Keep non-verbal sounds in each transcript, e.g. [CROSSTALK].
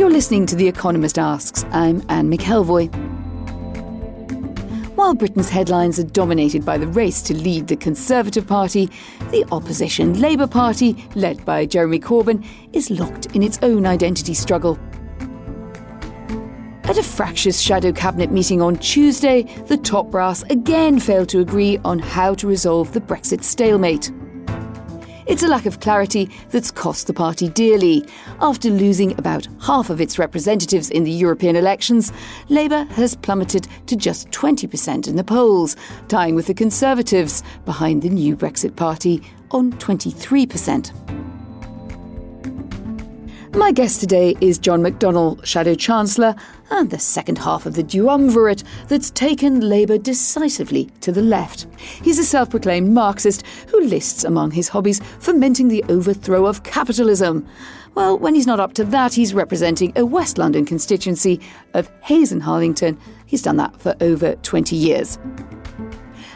You're listening to The Economist Asks. I'm Anne McElvoy. While Britain's headlines are dominated by the race to lead the Conservative Party, the opposition Labour Party, led by Jeremy Corbyn, is locked in its own identity struggle. At a fractious shadow cabinet meeting on Tuesday, the top brass again failed to agree on how to resolve the Brexit stalemate. It's a lack of clarity that's cost the party dearly. After losing about half of its representatives in the European elections, Labour has plummeted to just 20% in the polls, tying with the Conservatives behind the new Brexit Party on 23%. My guest today is John McDonnell, Shadow Chancellor, and the second half of the duumvirate that's taken Labour decisively to the left. He's a self proclaimed Marxist who lists among his hobbies fomenting the overthrow of capitalism. Well, when he's not up to that, he's representing a West London constituency of Hayes and Harlington. He's done that for over 20 years.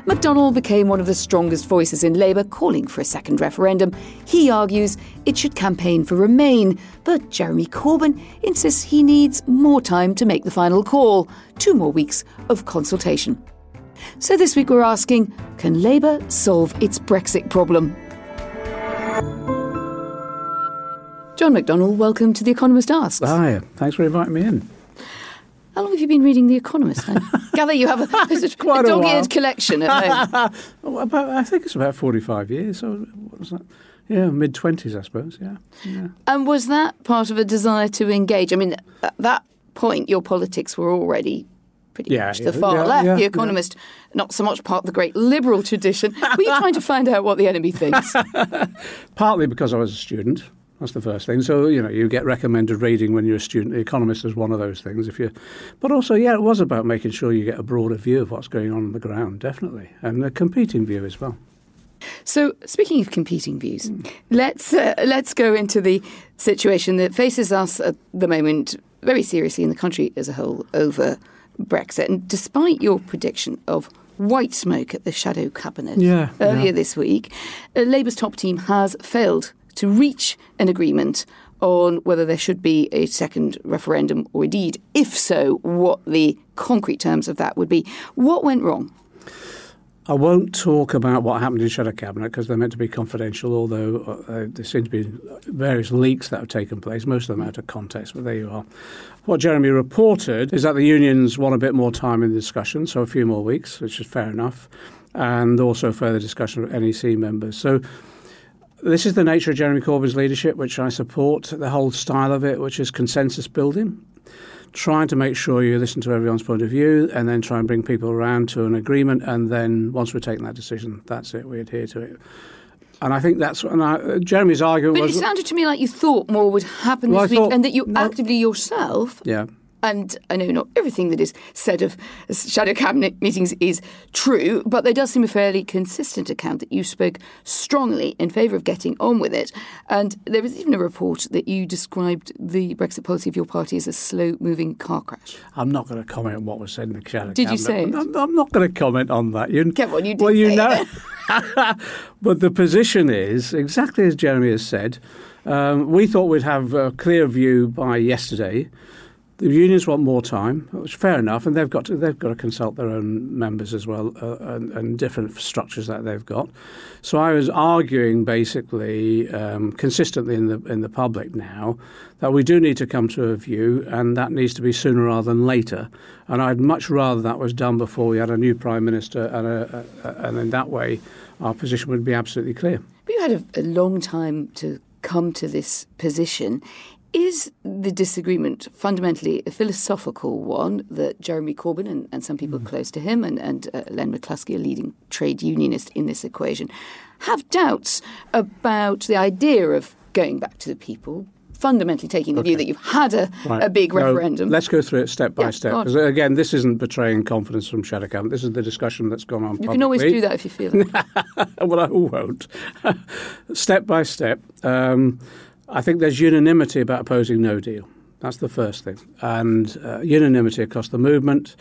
McDonnell became one of the strongest voices in Labour calling for a second referendum. He argues it should campaign for Remain, but Jeremy Corbyn insists he needs more time to make the final call two more weeks of consultation. So this week we're asking can Labour solve its Brexit problem? John McDonnell, welcome to The Economist Asks. Hi, thanks for inviting me in. How long have you been reading The Economist? I [LAUGHS] gather you have a, [LAUGHS] a, Quite a dog-eared collection at home. [LAUGHS] About, I think it's about 45 years. So what was that? Yeah, mid 20s, I suppose. Yeah. yeah. And was that part of a desire to engage? I mean, at that point, your politics were already pretty Yeah, much yeah, the far yeah, left. the. Economist, not so much part of the great liberal tradition. Were you trying to find out what the enemy thinks? Partly because I was a student. That's the first thing. So you know, you get recommended reading when you're a student. The Economist is one of those things. If you, but also, yeah, it was about making sure you get a broader view of what's going on on the ground, definitely, and a competing view as well. So, speaking of competing views, let's uh, let's go into the situation that faces us at the moment, very seriously in the country as a whole, over Brexit. And despite your prediction of white smoke at the shadow cabinet Yeah, earlier yeah. this week, uh, Labour's top team has failed to reach an agreement on whether there should be a second referendum, or indeed, if so, what the concrete terms of that would be. What went wrong? I won't talk about what happened in Shadow Cabinet because they're meant to be confidential, although uh, there seem to be various leaks that have taken place, most of them out of context, but there you are. What Jeremy reported is that the unions want a bit more time in the discussion, so a few more weeks, which is fair enough, and also further discussion with NEC members. So this is the nature of Jeremy Corbyn's leadership, which I support, the whole style of it, which is consensus building trying to make sure you listen to everyone's point of view and then try and bring people around to an agreement. And then once we've taken that decision, that's it, we adhere to it. And I think that's and I, Jeremy's argument But it sounded to me like you thought more would happen Well, this I week thought- and that you no. actively yourself, yeah. And I know not everything that is said of shadow cabinet meetings is true, but there does seem a fairly consistent account that you spoke strongly in favour of getting on with it. And there was even a report that you described the Brexit policy of your party as a slow moving car crash. I'm not going to comment on what was said in the shadow. Did you cabinet. say it? I'm, I'm not going to comment on that. You, Come on, you did Well, you say know. [LAUGHS] [LAUGHS] but the position is exactly as Jeremy has said. Um, we thought we'd have a clear view by yesterday. The unions want more time, which is fair enough, and they've got to they've got to consult their own members as well, uh, and, and different structures that they've got. So I was arguing basically um, consistently in the in the public now that we do need to come to a view, and that needs to be sooner rather than later. And I'd much rather that was done before we had a new prime minister, and a, a, and in that way, our position would be absolutely clear. But you had a, a long time to come to this position. Is the disagreement fundamentally a philosophical one that Jeremy Corbyn and, and some people mm. close to him and, and uh, Len McCluskey, a leading trade unionist in this equation, have doubts about the idea of going back to the people, fundamentally taking the okay. view that you've had a, right. a big referendum. let's go through it step by yeah, step. Because again, this isn't betraying confidence from Shadow Cabinet. This is the discussion that's gone on. You publicly. can always do that if you feel it. [LAUGHS] well, I won't. [LAUGHS] step by step. Um, I think there's unanimity about opposing no deal. That's the first thing. And uh, unanimity across the movement,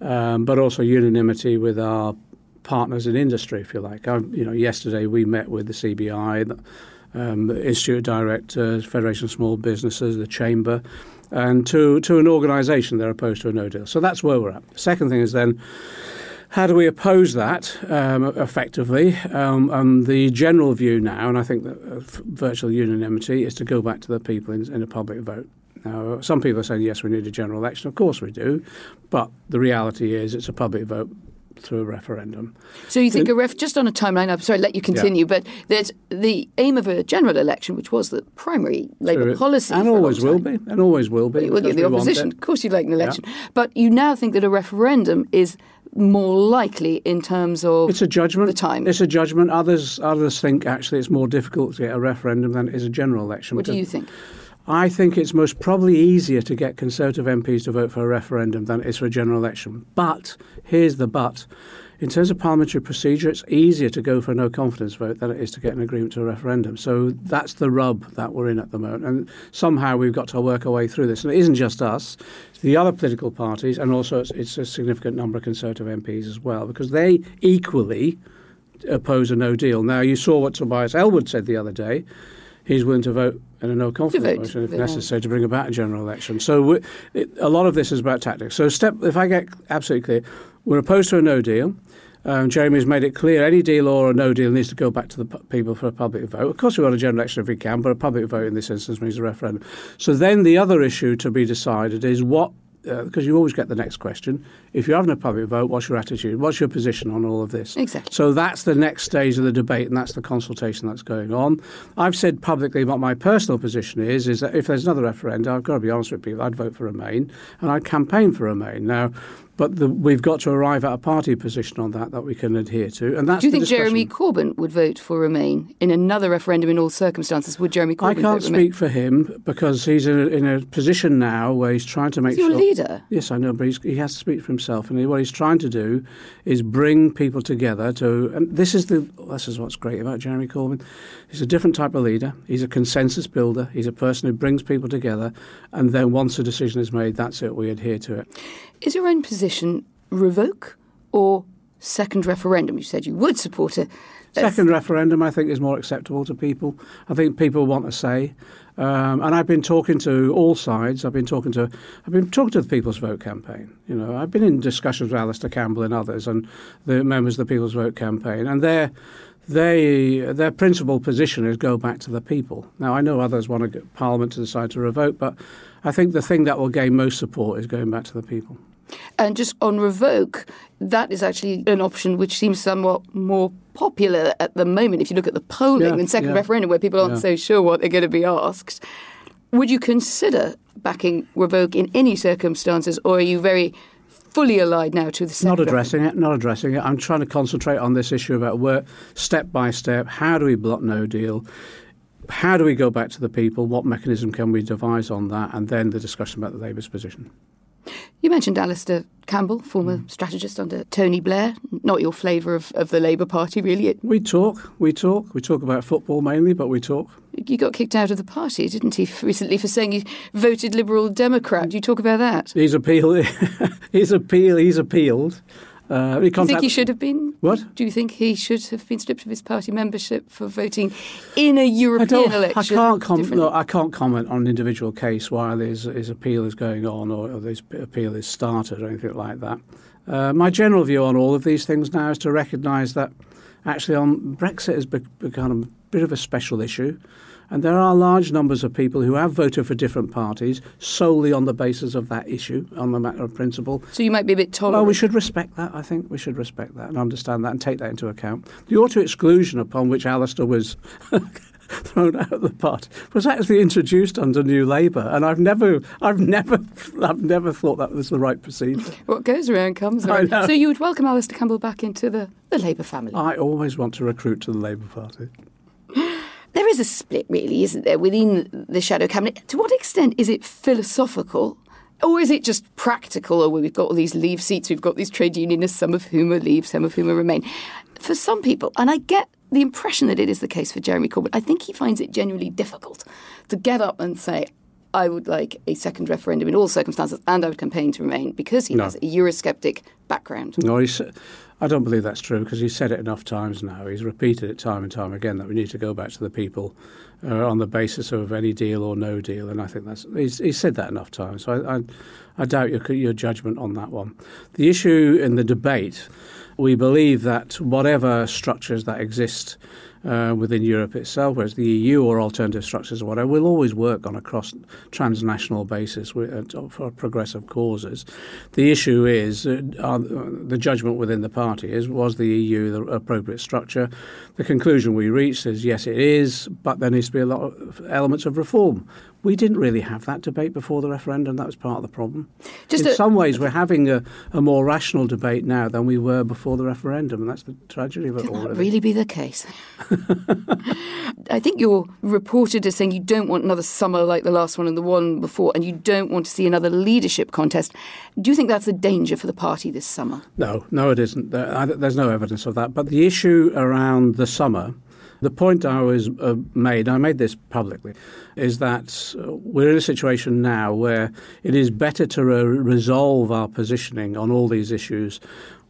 um, but also unanimity with our partners in industry, if you like. I, you know, yesterday we met with the CBI, the um, Institute of Directors, Federation of Small Businesses, the Chamber, and to, to an organisation they're opposed to a no deal. So that's where we're at. Second thing is then how do we oppose that um, effectively? Um, and the general view now, and I think that uh, virtual unanimity, is to go back to the people in, in a public vote. Now, some people are saying, yes, we need a general election. Of course we do. But the reality is it's a public vote through a referendum. So you think a ref just on a timeline? I'm sorry, let you continue, yeah. but there's the aim of a general election, which was the primary Labour policy, and always will be, and always will be. Well, the opposition, of course, you'd like an election, yeah. but you now think that a referendum is more likely in terms of it's a judgment. The time it's a judgment. Others others think actually it's more difficult to get a referendum than it is a general election. What do you think? I think it's most probably easier to get Conservative MPs to vote for a referendum than it is for a general election. But here's the but. In terms of parliamentary procedure, it's easier to go for a no confidence vote than it is to get an agreement to a referendum. So that's the rub that we're in at the moment. And somehow we've got to work our way through this. And it isn't just us, it's the other political parties, and also it's, it's a significant number of Conservative MPs as well, because they equally oppose a no deal. Now, you saw what Tobias Ellwood said the other day he's willing to vote in a no confidence motion if necessary to bring about a general election. So it, a lot of this is about tactics. So step, if I get absolutely clear, we're opposed to a no deal. Um, Jeremy's made it clear any deal or a no deal needs to go back to the people for a public vote. Of course, we want a general election if we can, but a public vote in this instance means a referendum. So then the other issue to be decided is what because uh, you always get the next question. If you're having a public vote, what's your attitude? What's your position on all of this? Exactly. So that's the next stage of the debate, and that's the consultation that's going on. I've said publicly what my personal position is: is that if there's another referendum, I've got to be honest with people, I'd vote for Remain, and I'd campaign for Remain. Now, but the, we've got to arrive at a party position on that that we can adhere to, and that's. Do you think Jeremy Corbyn would vote for Remain in another referendum in all circumstances? Would Jeremy Corbyn? I can't speak for him because he's in a, in a, position now where he's trying to make. He's sure, your leader. Yes, I know, but he has to speak for himself, and what he's trying to do is bring people together to. And this is the this is what's great about Jeremy Corbyn. He's a different type of leader. He's a consensus builder. He's a person who brings people together, and then once a decision is made, that's it. We adhere to it. Is your own position revoke or second referendum? You said you would support it. Second referendum, I think, is more acceptable to people. I think people want a say, um, and I've been talking to all sides. I've been talking to, I've been talking to the People's Vote campaign. You know, I've been in discussions with Alastair Campbell and others, and the members of the People's Vote campaign, and their they their principal position is go back to the people. Now, I know others want to Parliament to decide to revoke, but I think the thing that will gain most support is going back to the people. And just on revoke, that is actually an option which seems somewhat more popular at the moment. If you look at the polling yeah, and second yeah. referendum, where people aren't yeah. so sure what they're going to be asked, would you consider backing revoke in any circumstances, or are you very fully allied now to the second? Not addressing it. Not addressing it. I'm trying to concentrate on this issue about where step by step. How do we block No Deal? How do we go back to the people? What mechanism can we devise on that? And then the discussion about the Labour's position. You mentioned Alastair Campbell, former mm. strategist under Tony Blair. Not your flavour of, of the Labour Party, really. We talk, we talk. We talk about football mainly, but we talk. You got kicked out of the party, didn't he, [LAUGHS] recently for saying you voted Liberal Democrat? Do you talk about that? He's appealed. [LAUGHS] he's appealed. He's appealed. Uh, Do you think he should have been? What? Do you think he should have been stripped of his party membership for voting in a European I election? I can't, com- no, I can't comment on an individual case while his, his appeal is going on or, or this appeal is started or anything like that. Uh, my general view on all of these things now is to recognise that actually on Brexit has become a bit of a special issue. And there are large numbers of people who have voted for different parties solely on the basis of that issue, on the matter of principle. So you might be a bit tolerant. Well, we should respect that. I think we should respect that and understand that and take that into account. The auto exclusion upon which Alastair was [LAUGHS] thrown out of the party was actually introduced under New Labour, and I've never, I've never, I've never thought that was the right procedure. What goes around comes around. So you would welcome Alastair Campbell back into the, the Labour family? I always want to recruit to the Labour Party. There is a split, really, isn't there, within the shadow cabinet? To what extent is it philosophical or is it just practical? Oh, or we've got all these leave seats, we've got these trade unionists, some of whom are leave, some of whom are remain. For some people, and I get the impression that it is the case for Jeremy Corbyn, I think he finds it genuinely difficult to get up and say, I would like a second referendum in all circumstances, and I would campaign to remain because he no. has a Eurosceptic background. No, I don't believe that's true because he's said it enough times now. He's repeated it time and time again that we need to go back to the people uh, on the basis of any deal or no deal, and I think that's he's, he's said that enough times. So I, I, I doubt your, your judgment on that one. The issue in the debate, we believe that whatever structures that exist uh, within Europe itself, whereas the EU or alternative structures or whatever will always work on a cross transnational basis with, uh, for progressive causes. The issue is uh, the judgment within the party is was the EU the appropriate structure? The conclusion we reached is yes, it is, but there needs to be a lot of elements of reform. We didn't really have that debate before the referendum. That was part of the problem. Just In a, some ways, we're having a, a, more rational debate now than we were before the referendum, and that's the tragedy of it all. Can that really be the case? I think you're reported as saying you don't want another summer like the last one and the one before, and you don't want to see another leadership contest. Do you think that's a danger for the party this summer? No, no, it isn't. There's no evidence of that. But the issue around the summer the point I was uh, made, I made this publicly, is that uh, we're in a situation now where it is better to re- resolve our positioning on all these issues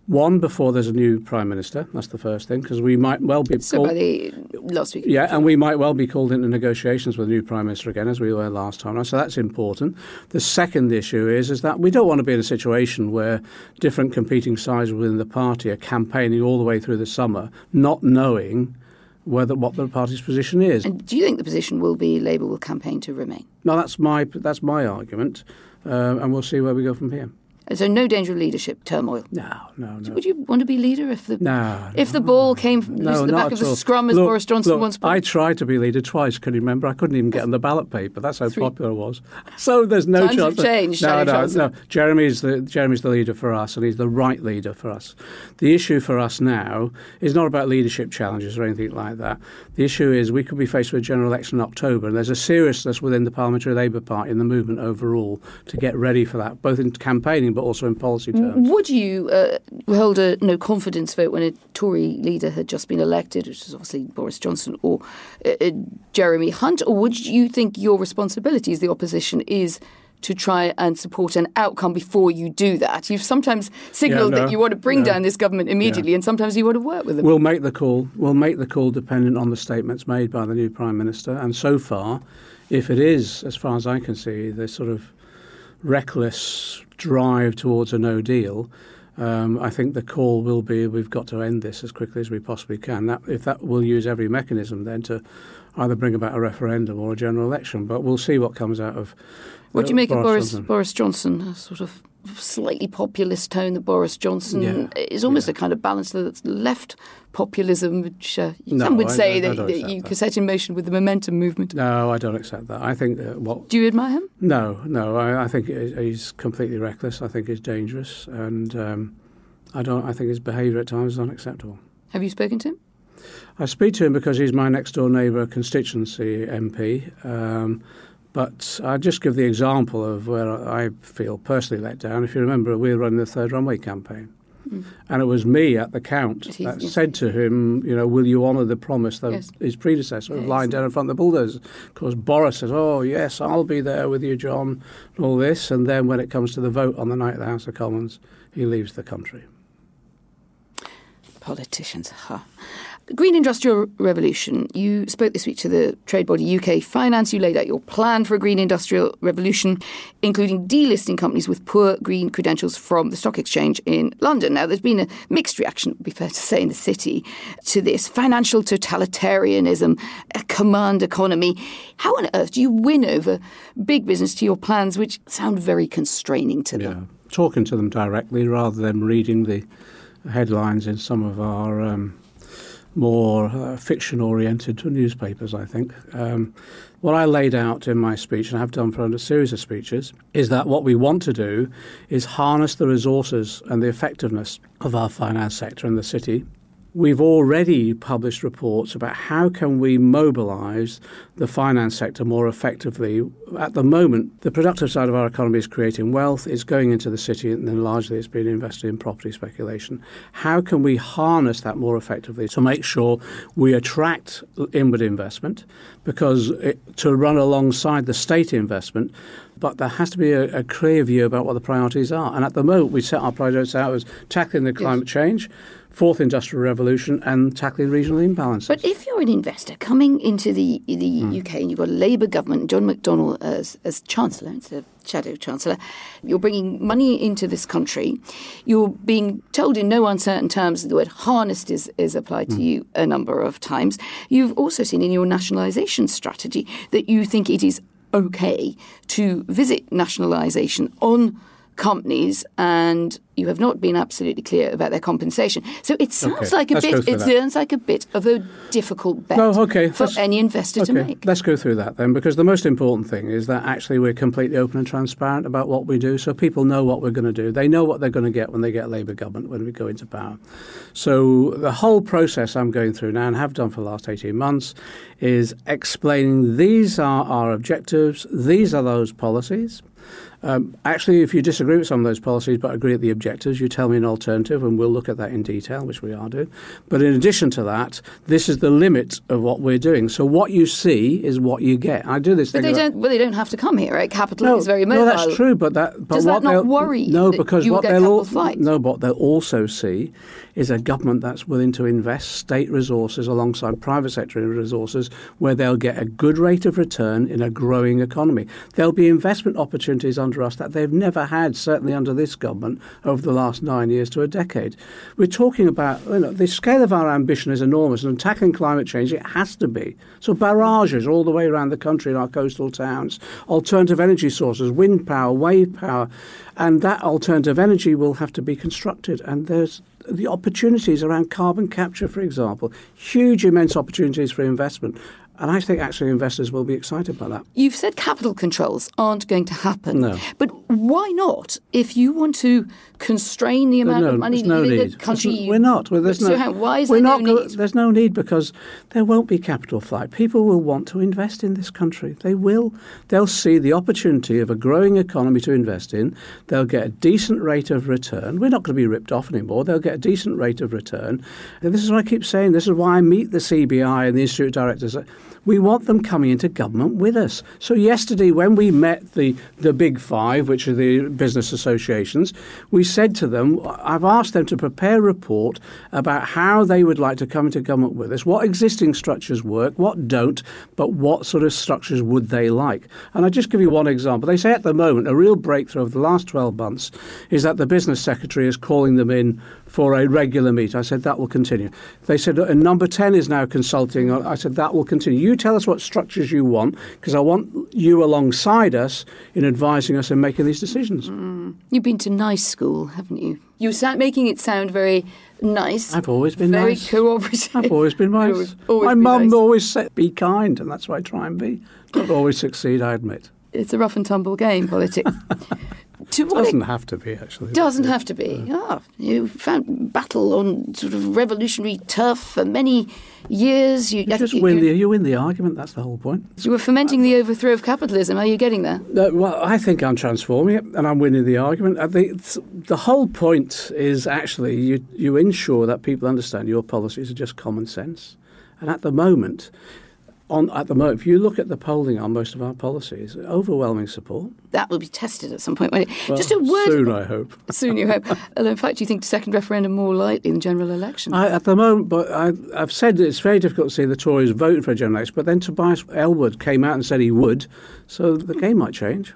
one, before there's a new prime minister. That's the first thing, because we might well be so called, by the last week. Yeah, and we might well be called into negotiations with a new prime minister again, as we were last time. So that's important. The second issue is is that we don't want to be in a situation where different competing sides within the party are campaigning all the way through the summer, not knowing whether what the party's position is. And do you think the position will be Labour will campaign to remain? No, that's my that's my argument, uh, and we'll see where we go from here. So no danger of leadership turmoil. No, no, no. Would you want to be leader if the no, if the ball came from no, the back of the scrum as look, Boris Johnson look, once? I tried to be leader twice. Can you remember? I couldn't even get on the ballot paper. That's how Three. popular it was. [LAUGHS] So there's no Times chance. Have changed, no, no, no. Jeremy's the Jeremy's the leader for us, and he's the right leader for us. The issue for us now is not about leadership challenges or anything like that. The issue is we could be faced with a general election in October, and there's a seriousness within the Parliamentary Labour Party and the movement overall to get ready for that, both in campaigning but also in policy terms. Would you uh, hold a no confidence vote when a Tory leader had just been elected, which is obviously Boris Johnson or uh, uh, Jeremy Hunt, or would you think your responsibility as the opposition is to try and support an outcome before you do that. You've sometimes signalled yeah, no, that you want to bring no. down this government immediately, yeah. and sometimes you want to work with them. We'll make the call. We'll make the call dependent on the statements made by the new prime minister. And so far, if it is, as far as I can see, the sort of reckless drive towards a no deal, um, I think the call will be we've got to end this as quickly as we possibly can. That, if that will use every mechanism then to either bring about a referendum or a general election. But we'll see what comes out of. What do you make Boris of Boris Johnson? Boris Johnson? Sort of slightly populist tone that Boris Johnson yeah. is almost yeah. a kind of balance that's left populism, which uh, no, some would I, say I, I that, that you could set in motion with the momentum movement. No, I don't accept that. I think that what. Do you admire him? No, no. I, think he's completely reckless. I think he's dangerous, and um, I don't. I think his behaviour at times is unacceptable. Have you spoken to him? I speak to him because he's my next door neighbour constituency MP. Um, but I'll just give the example of where I feel personally let down. If you remember, we were running the third runway campaign. Mm. And it was me at the count that yes. said to him, you know, will you honour the promise that yes. his predecessor yes. lying down in front of the bulldozers? Because Boris says, oh, yes, I'll be there with you, John, and all this. And then when it comes to the vote on the night of the House of Commons, he leaves the country. Politicians, huh? The Green Industrial Revolution. You spoke this week to the trade body UK Finance. You laid out your plan for a green industrial revolution, including delisting companies with poor green credentials from the stock exchange in London. Now, there's been a mixed reaction, it would be fair to say, in the city to this financial totalitarianism, a command economy. How on earth do you win over big business to your plans, which sound very constraining to them? Yeah, talking to them directly rather than reading the headlines in some of our. Um, more uh, fiction oriented to newspapers, I think. Um, what I laid out in my speech, and I have done for a series of speeches, is that what we want to do is harness the resources and the effectiveness of our finance sector in the city We've already published reports about how can we mobilize the finance sector more effectively. At the moment, the productive side of our economy is creating wealth, it's going into the city, and then largely it's being invested in property speculation. How can we harness that more effectively to make sure we attract inward investment? Because it, to run alongside the state investment, but there has to be a, a, clear view about what the priorities are. And at the moment, we set our priorities out as tackling the climate yes. change fourth industrial revolution and tackling regional imbalances. But if you're an investor coming into the the mm. UK and you've got a Labour government, John McDonnell as, as Chancellor instead of Shadow Chancellor, you're bringing money into this country. You're being told in no uncertain terms that the word harnessed is, is applied mm. to hmm. you a number of times. You've also seen in your nationalisation strategy that you think it is okay to visit nationalisation on companies and you have not been absolutely clear about their compensation. So it sounds okay. like a bit it sounds like a bit of a difficult bet no, okay. for any investor okay. to make. Let's go through that then because the most important thing is that actually we're completely open and transparent about what we do so people know what we're going to do. They know what they're going to get when they get Labour government when we go into power. So the whole process I'm going through now and have done for the last 18 months is explaining these are our objectives, these are those policies um, actually, if you disagree with some of those policies but agree at the objectives, you tell me an alternative and we'll look at that in detail, which we are doing. But in addition to that, this is the limit of what we're doing. So what you see is what you get. I do this but. They don't, well, they don't have to come here, right? Capital no, is very mobile. No, that's true, but that. But Does what that not worry No, because what they'll all, no, what they'll also see is a government that's willing to invest state resources alongside private sector resources where they'll get a good rate of return in a growing economy. There'll be investment opportunities under us that they've never had, certainly under this government, over the last nine years to a decade. We're talking about you know, the scale of our ambition is enormous, and tackling climate change, it has to be. So barrages all the way around the country in our coastal towns, alternative energy sources, wind power, wave power, and that alternative energy will have to be constructed. And there's the opportunities around carbon capture, for example, huge, immense opportunities for investment. And I think actually investors will be excited by that. You've said capital controls aren't going to happen. No. But why not? If you want to constrain the amount no, of money no in the country, we're not. Well, there's no, why is there no need? There's no need because there won't be capital flight. People will want to invest in this country. They will. They'll see the opportunity of a growing economy to invest in. They'll get a decent rate of return. We're not going to be ripped off anymore. They'll get a decent rate of return. And this is what I keep saying. This is why I meet the CBI and the Institute Directors we want them coming into government with us. So yesterday, when we met the, the big five, which are the business associations, we said to them, I've asked them to prepare a report about how they would like to come into government with us, what existing structures work, what don't, but what sort of structures would they like. And I'll just give you one example. They say at the moment, a real breakthrough of the last 12 months is that the business secretary is calling them in for a regular meet. I said that will continue. They said, and number 10 is now consulting. I said that will continue. You tell us what structures you want because I want you alongside us in advising us and making these decisions. Mm. You've been to nice school, haven't you? You start making it sound very nice. I've always been nice. very nice. cooperative. I've always been nice. Always, always My mum nice. always said, be kind, and that's what I try and be. Don't always succeed, I admit. It's a rough and tumble game, politics. [LAUGHS] To doesn't it, have to be actually. Doesn't have to be. Ah, you found battle on sort of revolutionary turf for many years. You, you just you, win the you win the argument. That's the whole point. You were fomenting the overthrow of capitalism. Are you getting there? Uh, well, I think I'm transforming it, and I'm winning the argument. The the whole point is actually you you ensure that people understand your policies are just common sense, and at the moment on at the moment, if you look at the polling on most of our policies, overwhelming support. That will be tested at some point. Well, Just a word. Soon, I hope. [LAUGHS] Soon, you hope. [LAUGHS] Although, in fact, do you think the second referendum more likely than general election? I, at the moment, but I, have said that it's very difficult to see the Tories voting for a general election. But then Tobias Ellwood came out and said he would, so the game might change.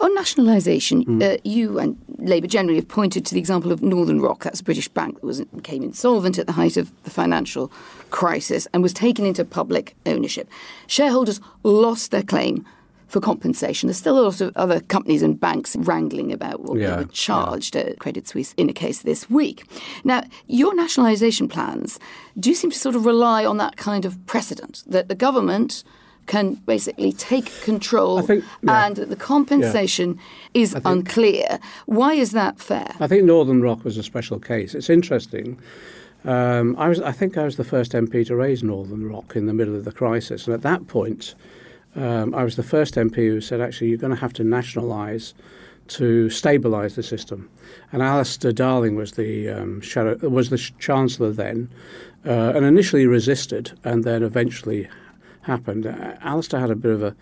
On nationalisation, mm. uh, you and Labour generally have pointed to the example of Northern Rock. That's a British bank that was became insolvent at the height of the financial crisis and was taken into public ownership. Shareholders lost their claim for compensation. There's still a lot of other companies and banks wrangling about what yeah, they were charged yeah. at Credit Suisse in a case this week. Now, your nationalisation plans do seem to sort of rely on that kind of precedent that the government can basically take control think, yeah. and the compensation yeah. is think, unclear. Why is that fair? I think Northern Rock was a special case. It's interesting. Um, I was, I think, I was the first MP to raise Northern Rock in the middle of the crisis, and at that point, um, I was the first MP who said, actually, you're going to have to nationalise to stabilise the system. And Alistair Darling was the um, shadow, was the chancellor then, uh, and initially resisted, and then eventually happened. Alistair had a bit of a,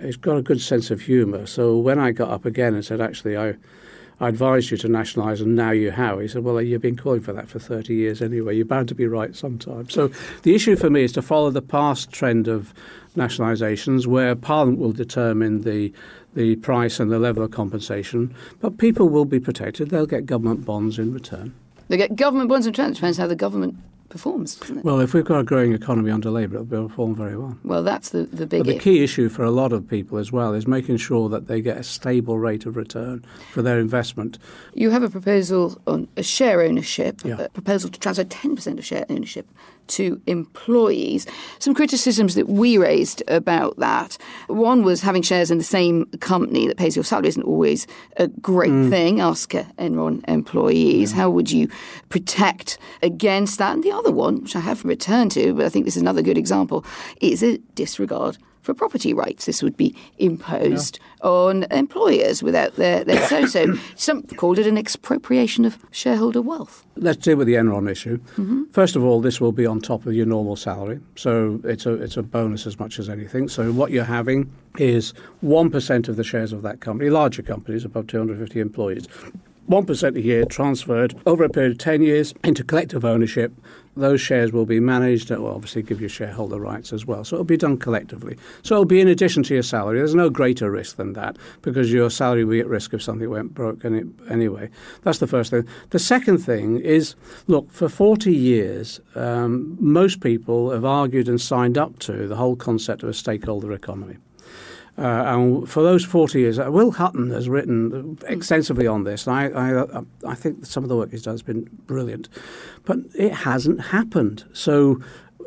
he's got a good sense of humour. So when I got up again and said, actually, I, I advised you to nationalise and now you have, he said, well, you've been calling for that for 30 years anyway. You're bound to be right sometime. So the issue for me is to follow the past trend of nationalisations where Parliament will determine the the price and the level of compensation, but people will be protected. They'll get government bonds in return. They get government bonds in return. Depends how the government performs? Well, if we've got a growing economy under Labour, it'll perform very well. Well, that's the, the big But the key issue for a lot of people as well is making sure that they get a stable rate of return for their investment. You have a proposal on a share ownership, yeah. a proposal to transfer 10% of share ownership to employees. Some criticisms that we raised about that. One was having shares in the same company that pays your salary isn't always a great mm. thing. Ask Enron employees. Yeah. How would you protect against that? And the other one, which I have returned to, but I think this is another good example, is a disregard for property rights. This would be imposed yeah. on employers without their, their so so. [COUGHS] Some called it an expropriation of shareholder wealth. Let's deal with the Enron issue. Mm-hmm. First of all, this will be on top of your normal salary, so it's a it's a bonus as much as anything. So what you're having is one percent of the shares of that company, larger companies above 250 employees. 1% a year transferred over a period of 10 years into collective ownership those shares will be managed. It will obviously give you shareholder rights as well. So it'll be done collectively. So it'll be in addition to your salary. There's no greater risk than that because your salary will be at risk if something went broke anyway. That's the first thing. The second thing is look, for 40 years, um, most people have argued and signed up to the whole concept of a stakeholder economy. Uh, and for those 40 years, uh, Will Hutton has written extensively on this. I, I, I think some of the work he's done has been brilliant. But it hasn't happened. So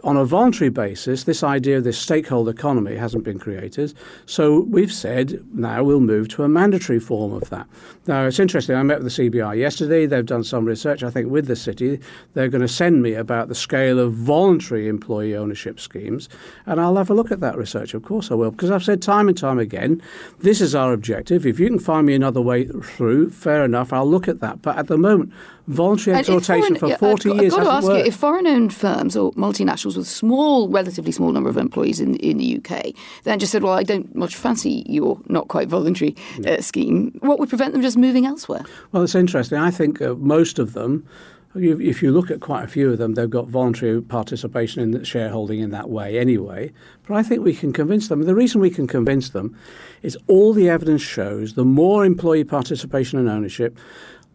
on a voluntary basis, this idea of this stakeholder economy hasn't been created. So we've said now we'll move to a mandatory form of that. Now, it's interesting. I met with the CBI yesterday. They've done some research, I think, with the city. They're going to send me about the scale of voluntary employee ownership schemes. And I'll have a look at that research. Of course, I will. Because I've said time and time again, this is our objective. If you can find me another way through, fair enough, I'll look at that. But at the moment, voluntary exhortation for 40 I've, years. I've got to ask worked. you, if foreign owned firms or multinationals with small, relatively small number of employees in, in the UK then just said, well, I don't much fancy your not quite voluntary uh, scheme, what would prevent them just moving elsewhere? Well, it's interesting. I think uh, most of them if you look at quite a few of them, they've got voluntary participation in shareholding in that way anyway. But I think we can convince them. The reason we can convince them is all the evidence shows the more employee participation and ownership,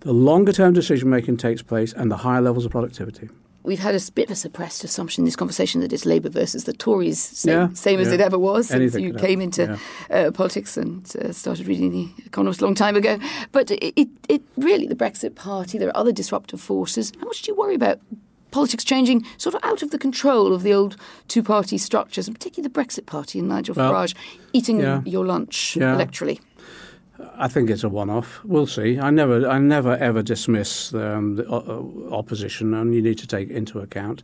the longer term decision making takes place and the higher levels of productivity. We've had a bit of a suppressed assumption in this conversation that it's Labour versus the Tories, same, yeah, same as it ever was Anything since you came into yeah. uh, politics and uh, started reading The Economist a long time ago. But it, it, it really, the Brexit Party, there are other disruptive forces. How much do you worry about politics changing sort of out of the control of the old two party structures, and particularly the Brexit Party and Nigel well, Farage eating yeah. your lunch yeah. electorally? I think it's a one-off. We'll see. I never, I never ever dismiss um, the uh, opposition, and you need to take it into account.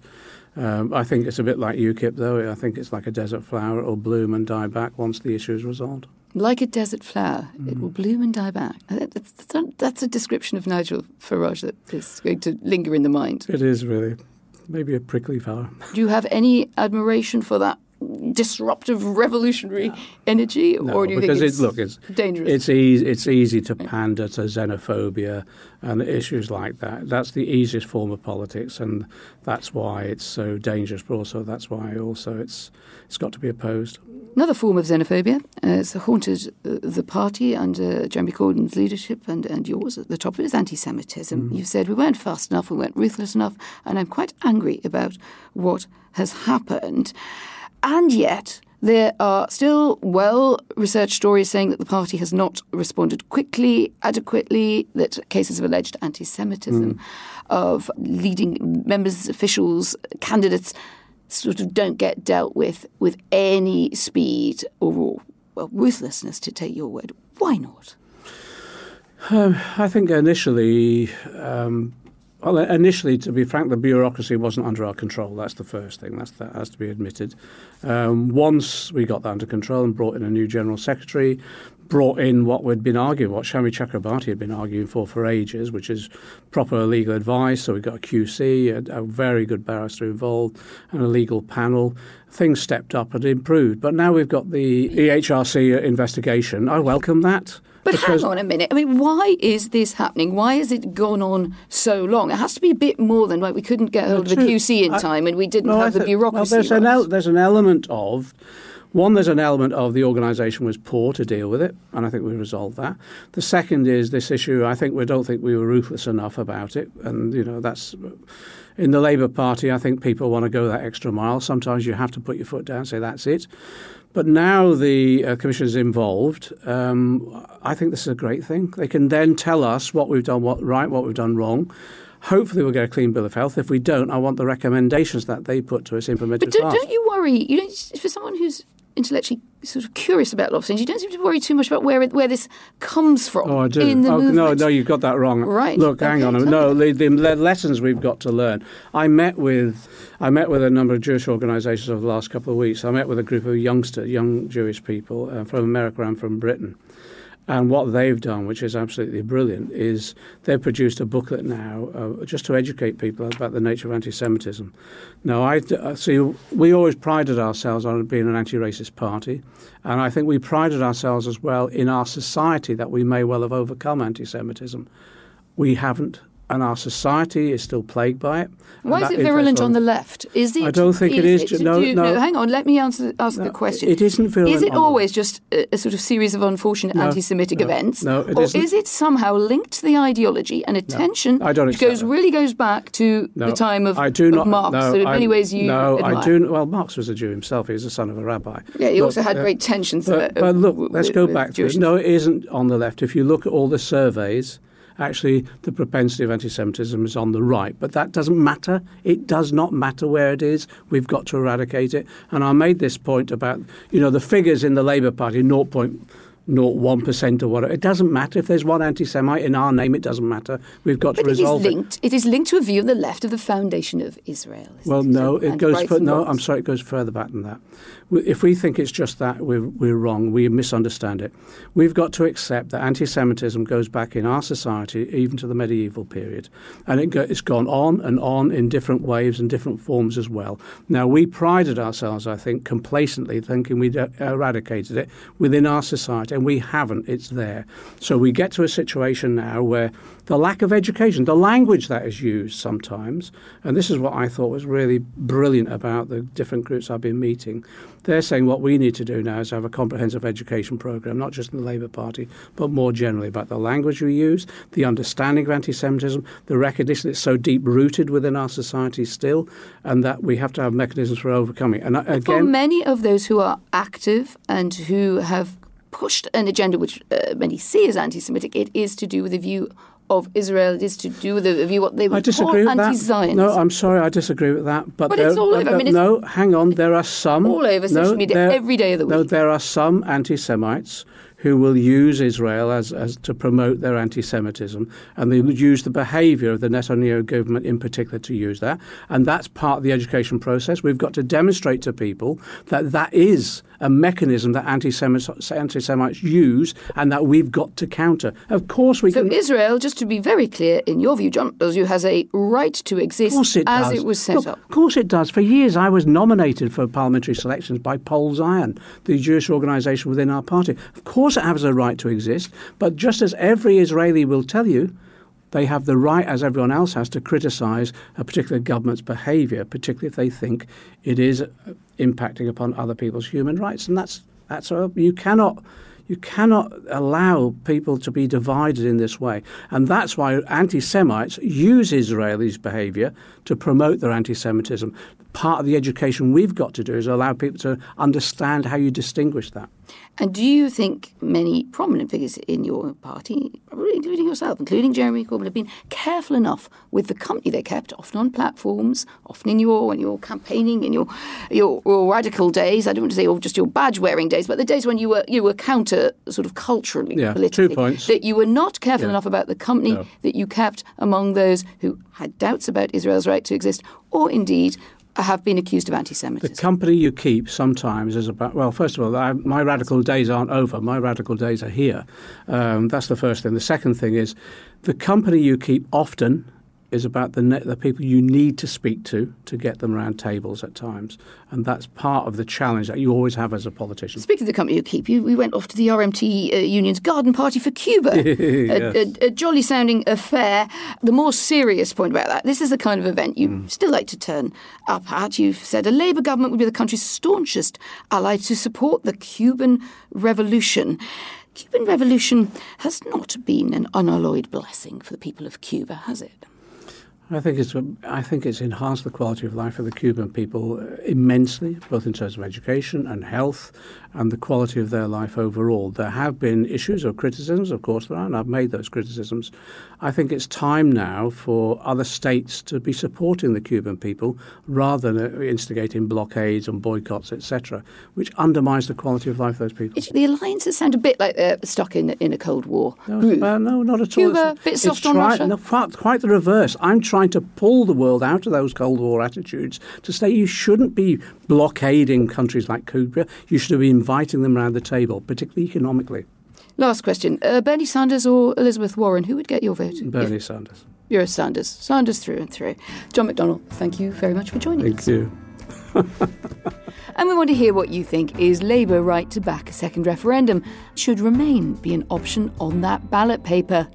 Um, I think it's a bit like UKIP, though. I think it's like a desert flower; it'll bloom and die back once the issue is resolved. Like a desert flower, mm. it will bloom and die back. That's, that's a description of Nigel Farage that is going to linger in the mind. It is really maybe a prickly flower. Do you have any admiration for that disruptive revolutionary no. energy, no, or do you think it's, it, look, it's dangerous? It's easy. It's easy to pander to xenophobia and issues like that. That's the easiest form of politics, and that's why it's so dangerous. But also, that's why also it's it's got to be opposed. Another form of xenophobia uh, has haunted uh, the party under Jeremy Corbyn's leadership and, and yours at the top of it is anti-Semitism. Mm. You've said we weren't fast enough, we weren't ruthless enough, and I'm quite angry about what has happened. And yet, There are still well researched stories saying that the party has not responded quickly, adequately, that cases of alleged anti Semitism mm. of leading members, officials, candidates sort of don't get dealt with with any speed or well, ruthlessness, to take your word. Why not? Um, I think initially um, well, initially, to be frank, the bureaucracy wasn't under our control. That's the first thing. That's, that has to be admitted. Um, once we got that under control and brought in a new general secretary, brought in what we'd been arguing, what Shami Chakrabarti had been arguing for for ages, which is proper legal advice. So we got a QC, a, a very good barrister involved, and a legal panel. Things stepped up and improved. But now we've got the EHRC investigation. I welcome that. But hang on a minute. I mean, why is this happening? Why has it gone on so long? It has to be a bit more than like we couldn't get hold of the QC in time and we didn't have the bureaucracy. Well, there's, right. an el- there's an element of one, there's an element of the organisation was poor to deal with it, and I think we resolved that. The second is this issue. I think we don't think we were ruthless enough about it, and you know that's in the Labour Party. I think people want to go that extra mile. Sometimes you have to put your foot down, and say that's it. But now the uh, Commission is involved. Um, I think this is a great thing. They can then tell us what we've done what, right, what we've done wrong. Hopefully, we'll get a clean bill of health. If we don't, I want the recommendations that they put to us implemented. But don't, don't you worry? You know, for someone who's intellectually sort of curious about lots of things. You don't seem to worry too much about where where this comes from. Oh, I do. In the oh, movement. no, no, you've got that wrong. Right. Look, hang okay, on. No, the, the, lessons we've got to learn. I met with I met with a number of Jewish organisations over the last couple of weeks. I met with a group of youngster, young Jewish people uh, from America and from Britain. And what they've done, which is absolutely brilliant, is they've produced a booklet now uh, just to educate people about the nature of anti-Semitism. Now, I uh, see we always prided ourselves on being an anti-racist party, and I think we prided ourselves as well in our society that we may well have overcome anti-Semitism. We haven't and our society is still plagued by it. Why is it virulent on the left? Is it? I don't think is it is. It, no, do, no, no, Hang on, let me answer ask no, the question. It isn't virulent. Is it always just a, a, sort of series of unfortunate no, anti-Semitic events, no, it or isn't. is it somehow linked to the ideology and attention? I don't which goes that. really goes back to the time of, I do not, Marx. No, so in I, many ways, you no, admire. I do. Well, Marx was a Jew himself. He was the son of a rabbi. Yeah, he look, also had uh, great tensions. But, uh, but look, with, let's go back to it. No, it isn't on the left. If you look at all the surveys actually the propensity of anti-Semitism is on the right. But that doesn't matter. It does not matter where it is. We've got to eradicate it. And I made this point about, you know, the figures in the Labour Party, 0.01% or whatever. It doesn't matter. If there's one anti-Semite in our name, it doesn't matter. We've got but to resolve it. Is linked, it. It is linked to a view of the left of the foundation of Israel. Well, no, it, it goes. For, no, I'm sorry, it goes further back than that. If we think it's just that, we're, we're wrong. We misunderstand it. We've got to accept that anti-Semitism goes back in our society even to the medieval period, and it go, it's gone on and on in different waves and different forms as well. Now, we prided ourselves, I think, complacently thinking we'd uh, eradicated it within our society, and we haven't. It's there. So we get to a situation now where the lack of education, the language that is used sometimes, and this is what I thought was really brilliant about the different groups I've been meeting. They're saying what we need to do now is have a comprehensive education program, not just in the Labour Party, but more generally about the language we use, the understanding of anti Semitism, the recognition it's so deep rooted within our society still, and that we have to have mechanisms for overcoming. And again, for many of those who are active and who have pushed an agenda which uh, many see as anti Semitic, it is to do with the view of Israel. Is to do with the view what they would I disagree call anti-Zionism. No, I'm sorry, I disagree with that. But, but there, it's all uh, over. I uh, mean, no, hang on. There are some all over social no, media there, every day of the week. No, there are some anti-Semites who will use Israel as, as to promote their anti-Semitism, and they use the behaviour of the Netanyahu government in particular to use that, and that's part of the education process. We've got to demonstrate to people that that is a mechanism that anti-Semites, anti-Semites use, and that we've got to counter. Of course, we so can. Israel, just to be very clear, in your view, John Ozu has a right to exist it as does. it was set Look, up. Of course, it does. For years, I was nominated for parliamentary selections by Poale Zion, the Jewish organisation within our party. Of course, it has a right to exist, but just as every Israeli will tell you, they have the right, as everyone else has, to criticise a particular government's behaviour, particularly if they think it is uh, impacting upon other people's human rights. And that's that's a, you cannot you cannot allow people to be divided in this way. And that's why anti Semites use Israelis' behaviour to promote their anti Semitism. part of the education we've got to do is allow people to understand how you distinguish that. And do you think many prominent figures in your party, including yourself, including Jeremy Corbyn, have been careful enough with the company they kept, often on platforms, often in your when you're campaigning in your, your, your radical days? I don't want to say or just your badge wearing days, but the days when you were you were counter sort of culturally, yeah, politically, two points. that you were not careful Yeah. enough about the company No. that you kept among those who had doubts about Israel's right to exist, or indeed have been accused of anti-Semitism. The company you keep sometimes is about, well, first of all, I, my radical days aren't over. My radical days are here. Um, that's the first thing. The second thing is the company you keep often is about the, ne- the people you need to speak to to get them around tables at times. And that's part of the challenge that you always have as a politician. Speaking of the company you keep, you, we went off to the RMT uh, Union's garden party for Cuba. [LAUGHS] a, a, a jolly sounding affair. The more serious point about that, this is the kind of event you Mm. still like to turn up at. You've said a Labour government would be the country's staunchest ally to support the Cuban revolution. Cuban revolution has not been an unalloyed blessing for the people of Cuba, has it? I think it's I think it's enhanced the quality of life of the Cuban people uh, immensely, both in terms of education and health, and the quality of their life overall. There have been issues or criticisms, of course there are, and I've made those criticisms. I think it's time now for other states to be supporting the Cuban people rather than uh, instigating blockades and boycotts, etc., which undermines the quality of life of those people. It, the alliances sound a bit like they're stuck in, in a Cold War. No, it's no, not at all. Cuba, It's- bit it's soft on try- Russia? No, quite, quite the reverse. I'm trying to pull the world out of those Cold War attitudes to say you shouldn't be blockading countries like Cuba. You should be inviting them around the table, particularly economically. Last question. Uh, Bernie Sanders or Elizabeth Warren, who would get your vote? Bernie If Sanders. you're a Sanders. Sanders through and through. John McDonnell, thank you very much for joining us. Thank you. [LAUGHS] And we want to hear what you think. Is Labour right to back a second referendum? Should Remain be an option on that ballot paper?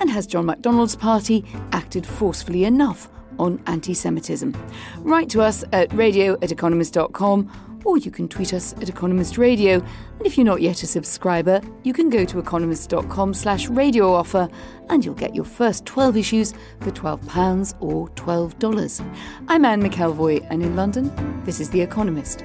And has John McDonnell's party acted forcefully enough on anti Semitism? Write to us at radio at economist.com or you can tweet us at Economist Radio. And if you're not yet a subscriber, you can go to economist.com slash radio offer and you'll get your first 12 issues for £12 or $12. I'm Anne McElvoy, and in London, this is The Economist.